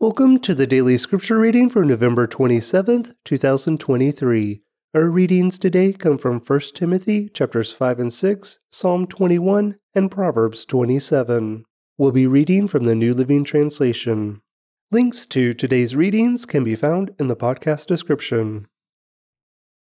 Welcome to the daily scripture reading for November 27th, 2023. Our readings today come from 1 Timothy chapters 5 and 6, Psalm 21, and Proverbs 27. We'll be reading from the New Living Translation. Links to today's readings can be found in the podcast description.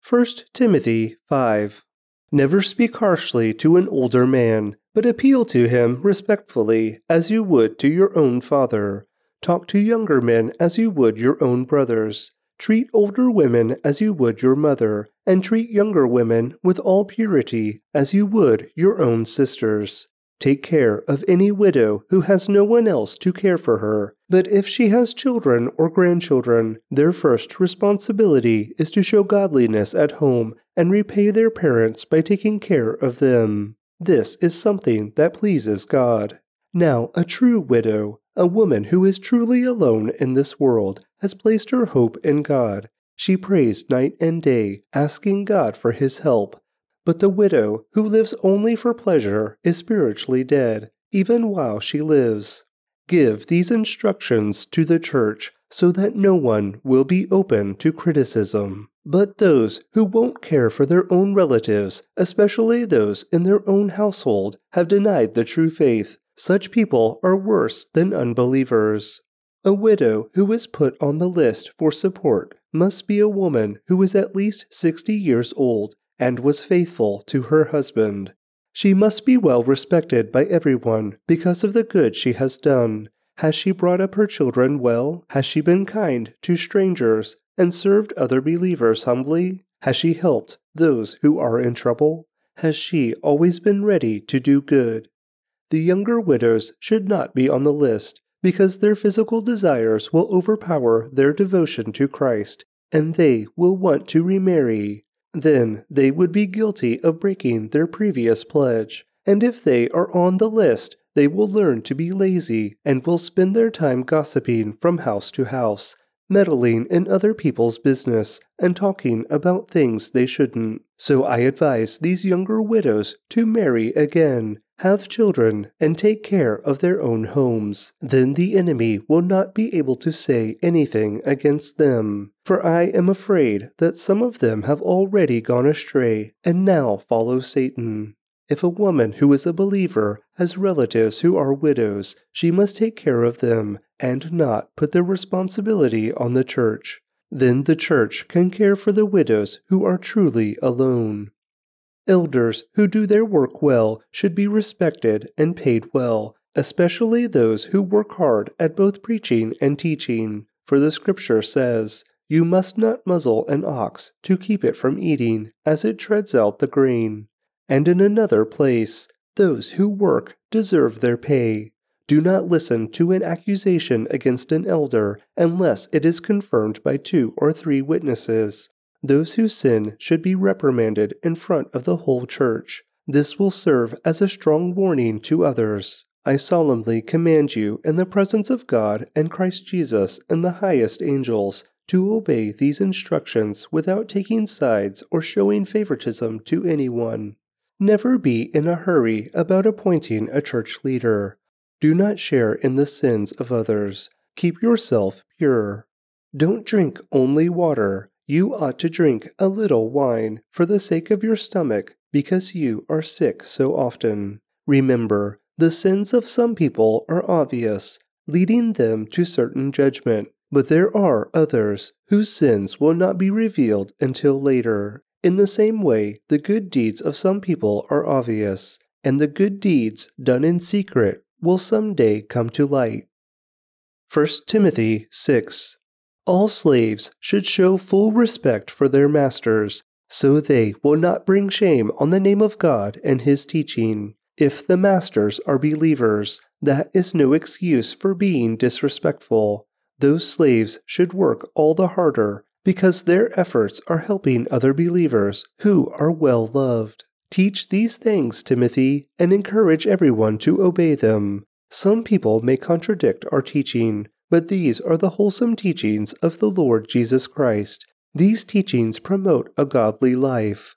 1 Timothy 5. Never speak harshly to an older man, but appeal to him respectfully, as you would to your own father Talk to younger men as you would your own brothers. Treat older women as you would your mother, and treat younger women with all purity as you would your own sisters. Take care of any widow who has no one else to care for her. But if she has children or grandchildren, their first responsibility is to show godliness at home and repay their parents by taking care of them. This is something that pleases God. Now, a true widow a woman who is truly alone in this world has placed her hope in God. She prays night and day, asking God for his help. But the widow, who lives only for pleasure, is spiritually dead, even while she lives. Give these instructions to the church so that no one will be open to criticism. But those who won't care for their own relatives, especially those in their own household, have denied the true faith such people are worse than unbelievers. A widow who is put on the list for support must be a woman who is at least 60 years old and was faithful to her husband. She must be well respected by everyone because of the good she has done. Has she brought up her children well? Has she been kind to strangers and served other believers humbly? Has she helped those who are in trouble? Has she always been ready to do good? The younger widows should not be on the list because their physical desires will overpower their devotion to Christ and they will want to remarry. Then they would be guilty of breaking their previous pledge. And if they are on the list, they will learn to be lazy and will spend their time gossiping from house to house, meddling in other people's business, and talking about things they shouldn't. So I advise these younger widows to marry again have children, and take care of their own homes. Then the enemy will not be able to say anything against them. For I am afraid that some of them have already gone astray and now follow Satan. If a woman who is a believer has relatives who are widows, she must take care of them and not put the responsibility on the church. Then the church can care for the widows who are truly alone. Elders who do their work well should be respected and paid well, especially those who work hard at both preaching and teaching. For the scripture says, You must not muzzle an ox to keep it from eating, as it treads out the grain. And in another place, Those who work deserve their pay. Do not listen to an accusation against an elder unless it is confirmed by two or three witnesses. Those who sin should be reprimanded in front of the whole church. This will serve as a strong warning to others. I solemnly command you, in the presence of God and Christ Jesus and the highest angels, to obey these instructions without taking sides or showing favoritism to anyone. Never be in a hurry about appointing a church leader. Do not share in the sins of others. Keep yourself pure. Don't drink only water you ought to drink a little wine for the sake of your stomach, because you are sick so often. Remember, the sins of some people are obvious, leading them to certain judgment, but there are others whose sins will not be revealed until later. In the same way, the good deeds of some people are obvious, and the good deeds done in secret will some day come to light. 1 Timothy 6 all slaves should show full respect for their masters, so they will not bring shame on the name of God and his teaching. If the masters are believers, that is no excuse for being disrespectful. Those slaves should work all the harder because their efforts are helping other believers who are well loved. Teach these things, Timothy, and encourage everyone to obey them. Some people may contradict our teaching, but these are the wholesome teachings of the Lord Jesus Christ. These teachings promote a godly life.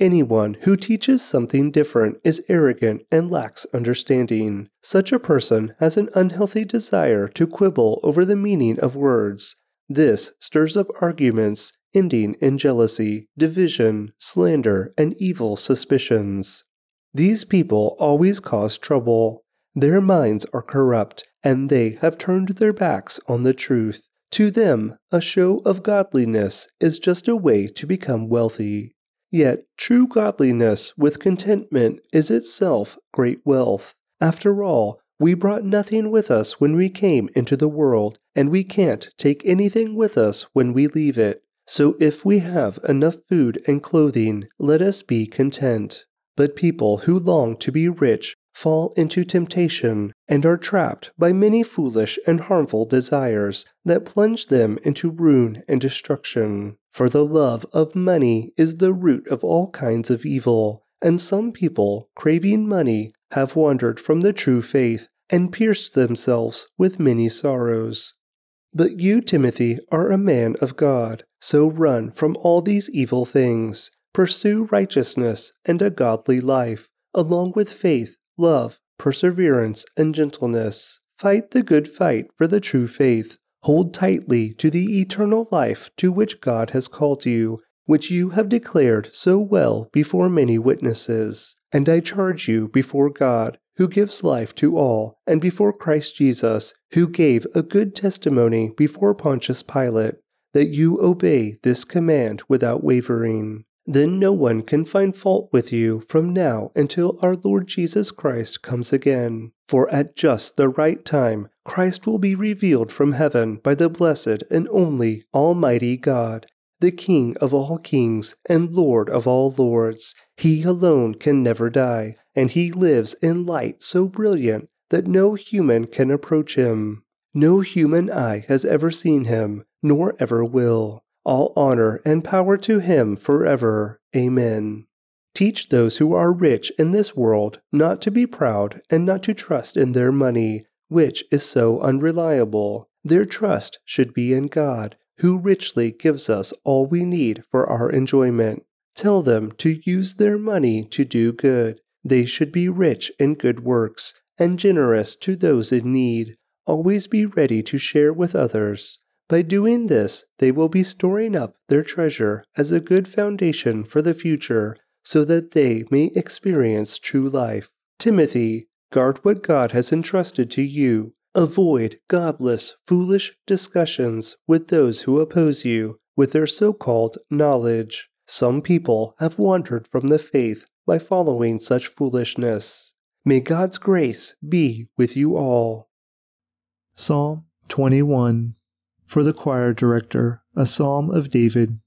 Anyone who teaches something different is arrogant and lacks understanding. Such a person has an unhealthy desire to quibble over the meaning of words. This stirs up arguments, ending in jealousy, division, slander, and evil suspicions. These people always cause trouble. Their minds are corrupt, and they have turned their backs on the truth. To them, a show of godliness is just a way to become wealthy. Yet, true godliness with contentment is itself great wealth. After all, we brought nothing with us when we came into the world, and we can't take anything with us when we leave it. So if we have enough food and clothing, let us be content. But people who long to be rich fall into temptation and are trapped by many foolish and harmful desires that plunge them into ruin and destruction. For the love of money is the root of all kinds of evil, and some people, craving money, have wandered from the true faith and pierced themselves with many sorrows. But you, Timothy, are a man of God, so run from all these evil things. Pursue righteousness and a godly life, along with faith, love, perseverance, and gentleness. Fight the good fight for the true faith. Hold tightly to the eternal life to which God has called you, which you have declared so well before many witnesses. And I charge you before God, who gives life to all, and before Christ Jesus, who gave a good testimony before Pontius Pilate, that you obey this command without wavering. Then no one can find fault with you from now until our Lord Jesus Christ comes again. For at just the right time, Christ will be revealed from heaven by the blessed and only Almighty God, the King of all kings and Lord of all lords. He alone can never die, and he lives in light so brilliant that no human can approach him. No human eye has ever seen him, nor ever will. All honor and power to him forever. Amen. Teach those who are rich in this world not to be proud and not to trust in their money, which is so unreliable. Their trust should be in God, who richly gives us all we need for our enjoyment. Tell them to use their money to do good. They should be rich in good works and generous to those in need. Always be ready to share with others. By doing this, they will be storing up their treasure as a good foundation for the future so that they may experience true life. Timothy, guard what God has entrusted to you. Avoid godless, foolish discussions with those who oppose you with their so called knowledge. Some people have wandered from the faith by following such foolishness. May God's grace be with you all. Psalm 21 For the choir director, a psalm of David.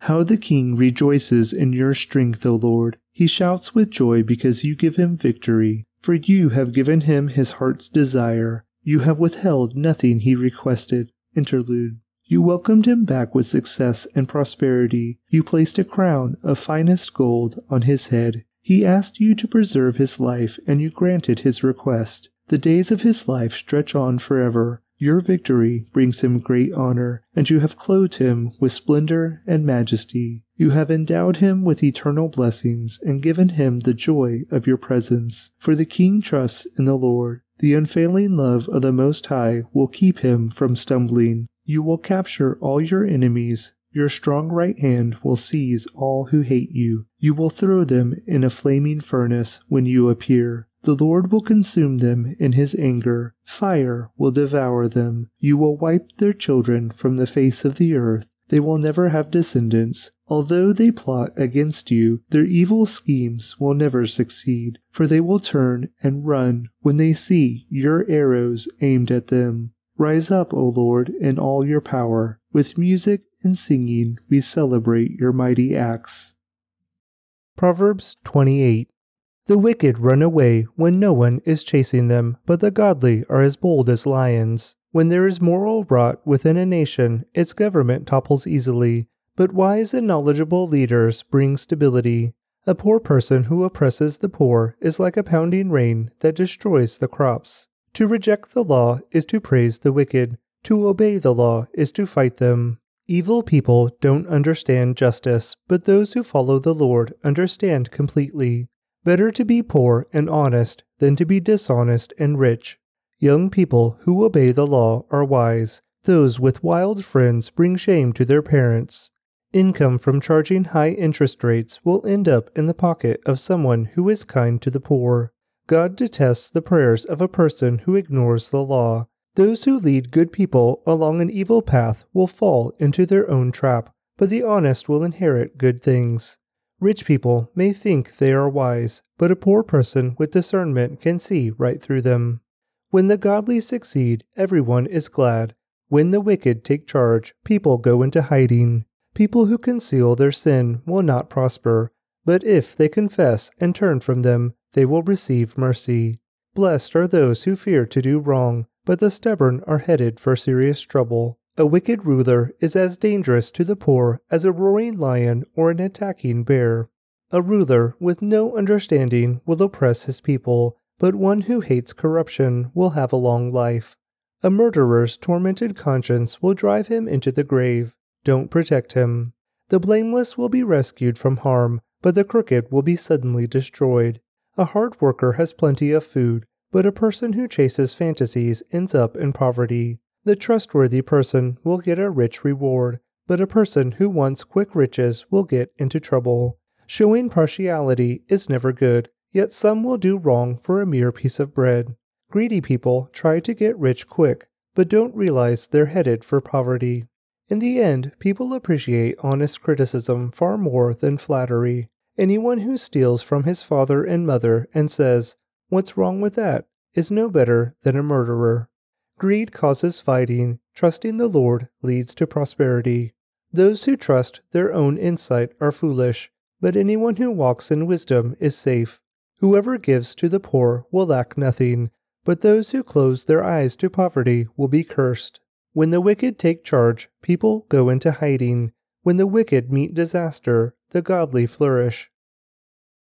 How the king rejoices in your strength, O Lord! He shouts with joy because you give him victory. For you have given him his heart's desire. You have withheld nothing he requested. Interlude. You welcomed him back with success and prosperity. You placed a crown of finest gold on his head. He asked you to preserve his life, and you granted his request. The days of his life stretch on forever. Your victory brings him great honor, and you have clothed him with splendor and majesty. You have endowed him with eternal blessings and given him the joy of your presence. For the king trusts in the Lord. The unfailing love of the Most High will keep him from stumbling. You will capture all your enemies. Your strong right hand will seize all who hate you. You will throw them in a flaming furnace when you appear. The Lord will consume them in his anger. Fire will devour them. You will wipe their children from the face of the earth. They will never have descendants. Although they plot against you, their evil schemes will never succeed, for they will turn and run when they see your arrows aimed at them. Rise up, O Lord, in all your power. With music and singing we celebrate your mighty acts. Proverbs 28 the wicked run away when no one is chasing them, but the godly are as bold as lions. When there is moral rot within a nation, its government topples easily, but wise and knowledgeable leaders bring stability. A poor person who oppresses the poor is like a pounding rain that destroys the crops. To reject the law is to praise the wicked, to obey the law is to fight them. Evil people don't understand justice, but those who follow the Lord understand completely. Better to be poor and honest than to be dishonest and rich. Young people who obey the law are wise. Those with wild friends bring shame to their parents. Income from charging high interest rates will end up in the pocket of someone who is kind to the poor. God detests the prayers of a person who ignores the law. Those who lead good people along an evil path will fall into their own trap, but the honest will inherit good things. Rich people may think they are wise, but a poor person with discernment can see right through them. When the godly succeed, everyone is glad. When the wicked take charge, people go into hiding. People who conceal their sin will not prosper, but if they confess and turn from them, they will receive mercy. Blessed are those who fear to do wrong, but the stubborn are headed for serious trouble. A wicked ruler is as dangerous to the poor as a roaring lion or an attacking bear. A ruler with no understanding will oppress his people, but one who hates corruption will have a long life. A murderer's tormented conscience will drive him into the grave. Don't protect him. The blameless will be rescued from harm, but the crooked will be suddenly destroyed. A hard worker has plenty of food, but a person who chases fantasies ends up in poverty. The trustworthy person will get a rich reward, but a person who wants quick riches will get into trouble. Showing partiality is never good, yet some will do wrong for a mere piece of bread. Greedy people try to get rich quick, but don't realize they're headed for poverty. In the end, people appreciate honest criticism far more than flattery. Anyone who steals from his father and mother and says, What's wrong with that? is no better than a murderer. Greed causes fighting, trusting the Lord leads to prosperity. Those who trust their own insight are foolish, but anyone who walks in wisdom is safe. Whoever gives to the poor will lack nothing, but those who close their eyes to poverty will be cursed. When the wicked take charge, people go into hiding. When the wicked meet disaster, the godly flourish.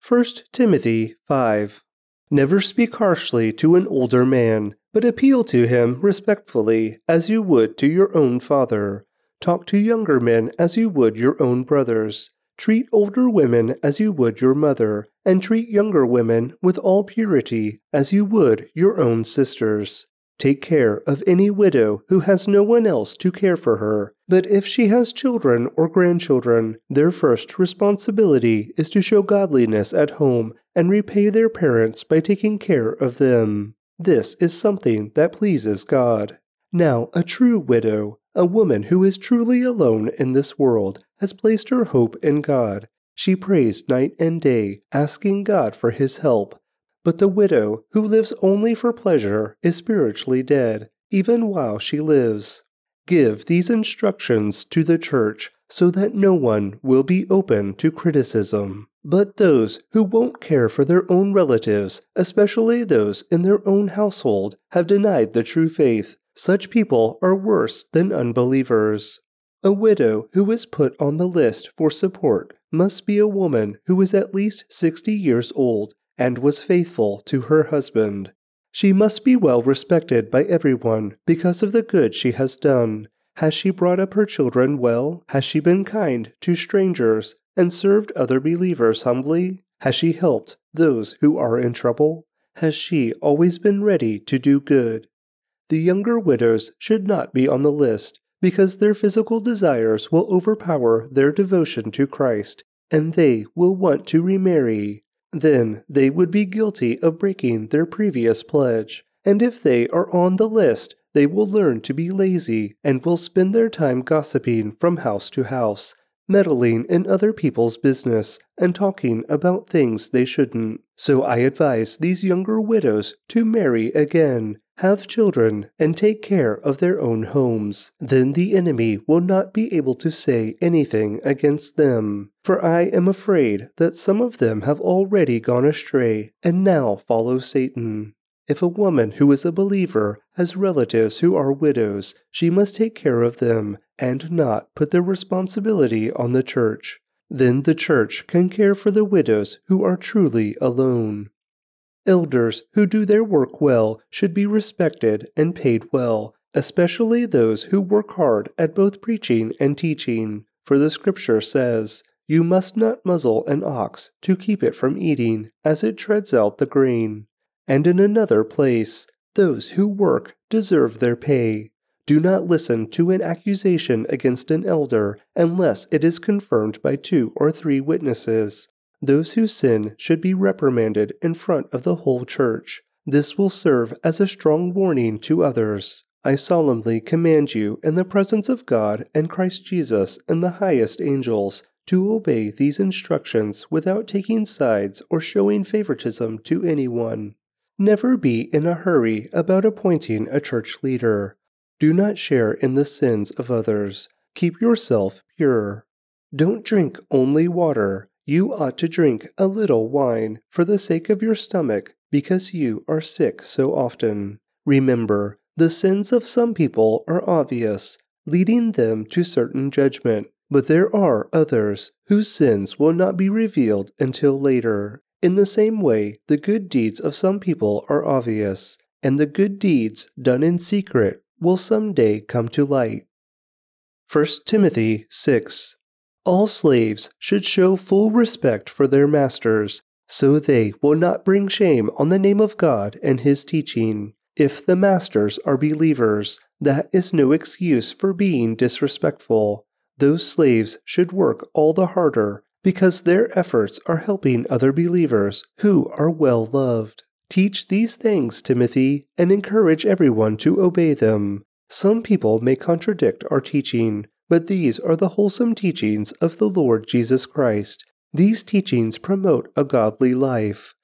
1 Timothy 5 Never speak harshly to an older man but appeal to him respectfully, as you would to your own father. Talk to younger men as you would your own brothers. Treat older women as you would your mother, and treat younger women with all purity, as you would your own sisters. Take care of any widow who has no one else to care for her. But if she has children or grandchildren, their first responsibility is to show godliness at home and repay their parents by taking care of them. This is something that pleases God. Now, a true widow, a woman who is truly alone in this world, has placed her hope in God. She prays night and day, asking God for his help. But the widow, who lives only for pleasure, is spiritually dead, even while she lives. Give these instructions to the church so that no one will be open to criticism. But those who won't care for their own relatives, especially those in their own household, have denied the true faith. Such people are worse than unbelievers. A widow who is put on the list for support must be a woman who is at least 60 years old and was faithful to her husband. She must be well respected by everyone because of the good she has done. Has she brought up her children well? Has she been kind to strangers and served other believers humbly? Has she helped those who are in trouble? Has she always been ready to do good? The younger widows should not be on the list because their physical desires will overpower their devotion to Christ and they will want to remarry. Then they would be guilty of breaking their previous pledge. And if they are on the list, they will learn to be lazy and will spend their time gossiping from house to house, meddling in other people's business, and talking about things they shouldn't. So I advise these younger widows to marry again, have children, and take care of their own homes. Then the enemy will not be able to say anything against them. For I am afraid that some of them have already gone astray and now follow Satan. If a woman who is a believer has relatives who are widows, she must take care of them and not put the responsibility on the church. Then the church can care for the widows who are truly alone. Elders who do their work well should be respected and paid well, especially those who work hard at both preaching and teaching. For the scripture says, You must not muzzle an ox to keep it from eating, as it treads out the grain. And in another place, Those who work deserve their pay. Do not listen to an accusation against an elder unless it is confirmed by two or three witnesses. Those who sin should be reprimanded in front of the whole church. This will serve as a strong warning to others. I solemnly command you, in the presence of God and Christ Jesus and the highest angels, to obey these instructions without taking sides or showing favoritism to anyone. Never be in a hurry about appointing a church leader. Do not share in the sins of others. Keep yourself pure. Don't drink only water. You ought to drink a little wine for the sake of your stomach, because you are sick so often. Remember, the sins of some people are obvious, leading them to certain judgment, but there are others whose sins will not be revealed until later. In the same way, the good deeds of some people are obvious, and the good deeds done in secret will someday come to light. 1 Timothy 6 All slaves should show full respect for their masters, so they will not bring shame on the name of God and his teaching. If the masters are believers, that is no excuse for being disrespectful. Those slaves should work all the harder because their efforts are helping other believers who are well loved. Teach these things, Timothy, and encourage everyone to obey them. Some people may contradict our teaching, but these are the wholesome teachings of the Lord Jesus Christ. These teachings promote a godly life.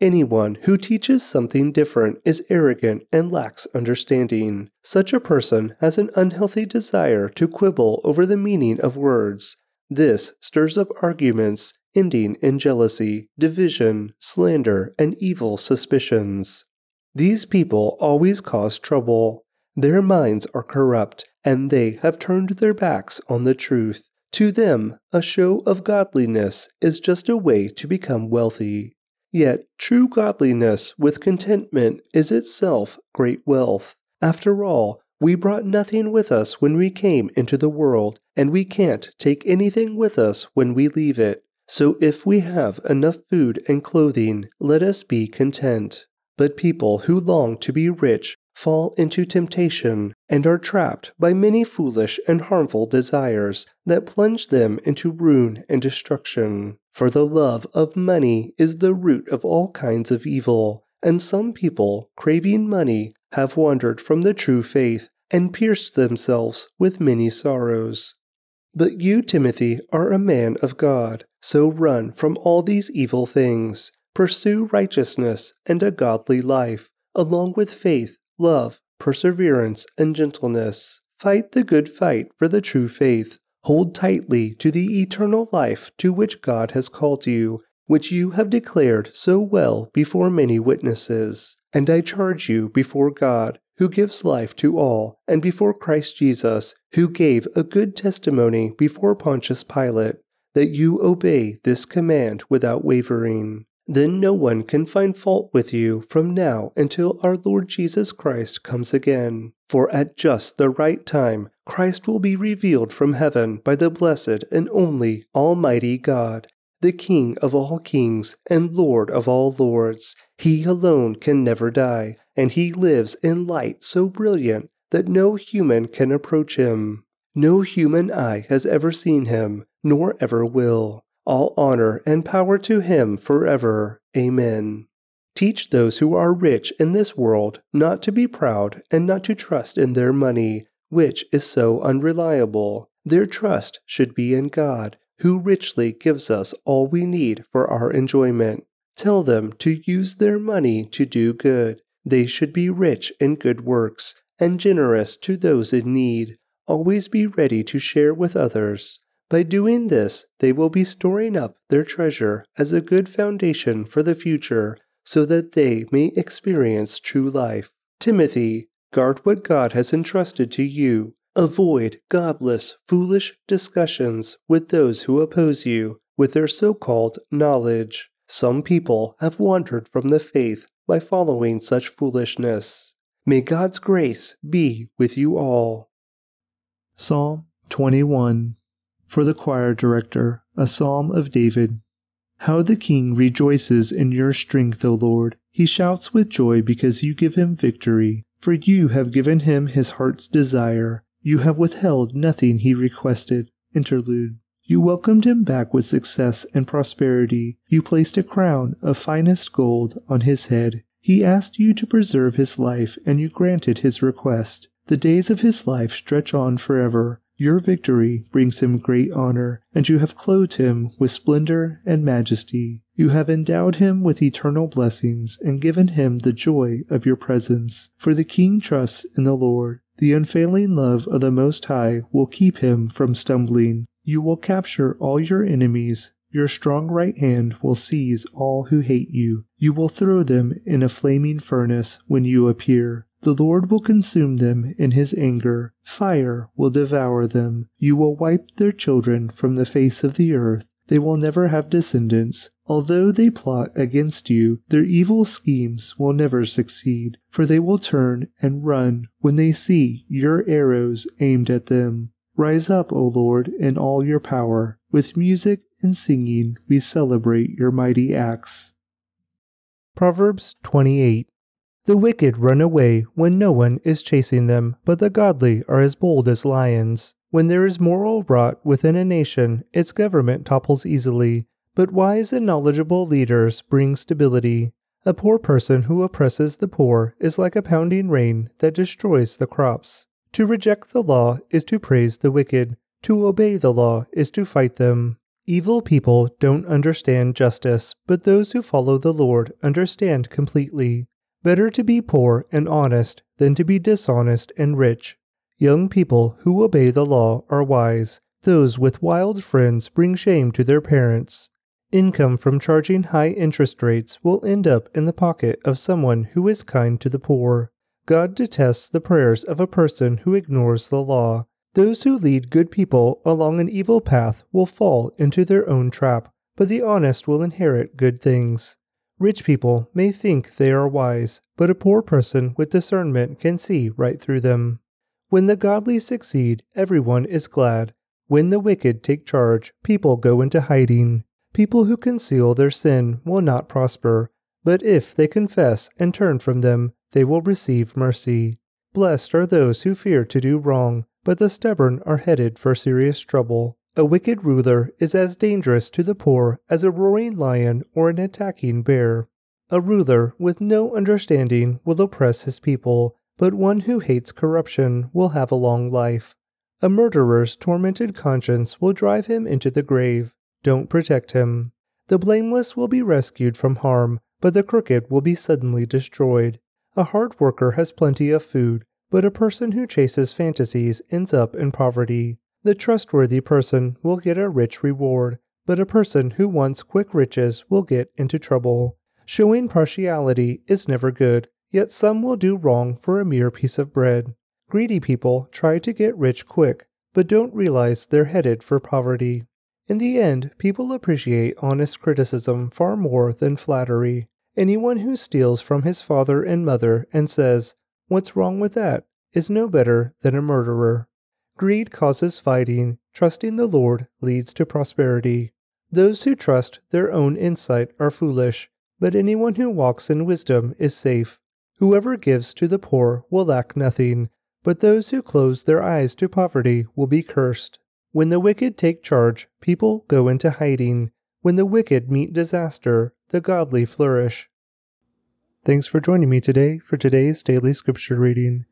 Anyone who teaches something different is arrogant and lacks understanding. Such a person has an unhealthy desire to quibble over the meaning of words. This stirs up arguments, ending in jealousy, division, slander, and evil suspicions. These people always cause trouble. Their minds are corrupt, and they have turned their backs on the truth. To them, a show of godliness is just a way to become wealthy. Yet true godliness with contentment is itself great wealth. After all, we brought nothing with us when we came into the world, and we can't take anything with us when we leave it. So if we have enough food and clothing, let us be content. But people who long to be rich fall into temptation and are trapped by many foolish and harmful desires that plunge them into ruin and destruction. For the love of money is the root of all kinds of evil, and some people, craving money, have wandered from the true faith and pierced themselves with many sorrows. But you, Timothy, are a man of God, so run from all these evil things. Pursue righteousness and a godly life, along with faith love, perseverance, and gentleness. Fight the good fight for the true faith. Hold tightly to the eternal life to which God has called you, which you have declared so well before many witnesses. And I charge you before God, who gives life to all, and before Christ Jesus, who gave a good testimony before Pontius Pilate, that you obey this command without wavering then no one can find fault with you from now until our Lord Jesus Christ comes again. For at just the right time, Christ will be revealed from heaven by the blessed and only Almighty God, the King of all kings and Lord of all lords. He alone can never die, and he lives in light so brilliant that no human can approach him. No human eye has ever seen him, nor ever will. All honor and power to him forever. Amen. Teach those who are rich in this world not to be proud and not to trust in their money, which is so unreliable. Their trust should be in God, who richly gives us all we need for our enjoyment. Tell them to use their money to do good. They should be rich in good works and generous to those in need. Always be ready to share with others. By doing this, they will be storing up their treasure as a good foundation for the future so that they may experience true life. Timothy, guard what God has entrusted to you. Avoid godless, foolish discussions with those who oppose you with their so called knowledge. Some people have wandered from the faith by following such foolishness. May God's grace be with you all. Psalm 21 For the choir director, a psalm of David. How the king rejoices in your strength, O Lord. He shouts with joy because you give him victory. For you have given him his heart's desire. You have withheld nothing he requested. Interlude. You welcomed him back with success and prosperity. You placed a crown of finest gold on his head. He asked you to preserve his life, and you granted his request. The days of his life stretch on forever. Your victory brings him great honor, and you have clothed him with splendor and majesty. You have endowed him with eternal blessings and given him the joy of your presence. For the king trusts in the Lord. The unfailing love of the Most High will keep him from stumbling. You will capture all your enemies. Your strong right hand will seize all who hate you. You will throw them in a flaming furnace when you appear. The Lord will consume them in his anger. Fire will devour them. You will wipe their children from the face of the earth. They will never have descendants. Although they plot against you, their evil schemes will never succeed, for they will turn and run when they see your arrows aimed at them. Rise up, O Lord, in all your power. With music and singing we celebrate your mighty acts. Proverbs 28 The wicked run away when no one is chasing them, but the godly are as bold as lions. When there is moral rot within a nation, its government topples easily, but wise and knowledgeable leaders bring stability. A poor person who oppresses the poor is like a pounding rain that destroys the crops. To reject the law is to praise the wicked. To obey the law is to fight them. Evil people don't understand justice, but those who follow the Lord understand completely. Better to be poor and honest than to be dishonest and rich. Young people who obey the law are wise. Those with wild friends bring shame to their parents. Income from charging high interest rates will end up in the pocket of someone who is kind to the poor. God detests the prayers of a person who ignores the law. Those who lead good people along an evil path will fall into their own trap, but the honest will inherit good things. Rich people may think they are wise, but a poor person with discernment can see right through them. When the godly succeed, everyone is glad. When the wicked take charge, people go into hiding. People who conceal their sin will not prosper, but if they confess and turn from them, they will receive mercy. Blessed are those who fear to do wrong, but the stubborn are headed for serious trouble. A wicked ruler is as dangerous to the poor as a roaring lion or an attacking bear. A ruler with no understanding will oppress his people, but one who hates corruption will have a long life. A murderer's tormented conscience will drive him into the grave. Don't protect him. The blameless will be rescued from harm, but the crooked will be suddenly destroyed. A hard worker has plenty of food, but a person who chases fantasies ends up in poverty. The trustworthy person will get a rich reward, but a person who wants quick riches will get into trouble. Showing partiality is never good, yet some will do wrong for a mere piece of bread. Greedy people try to get rich quick, but don't realize they're headed for poverty. In the end, people appreciate honest criticism far more than flattery. Anyone who steals from his father and mother and says, What's wrong with that? is no better than a murderer. Greed causes fighting, trusting the Lord leads to prosperity. Those who trust their own insight are foolish, but anyone who walks in wisdom is safe. Whoever gives to the poor will lack nothing, but those who close their eyes to poverty will be cursed. When the wicked take charge, people go into hiding. When the wicked meet disaster, the godly flourish. Thanks for joining me today for today's daily scripture reading.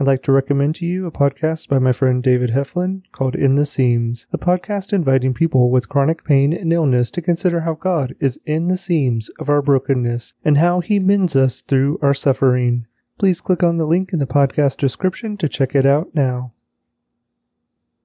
I'd like to recommend to you a podcast by my friend David Heflin called In the Seams, a podcast inviting people with chronic pain and illness to consider how God is in the seams of our brokenness and how he mends us through our suffering. Please click on the link in the podcast description to check it out now.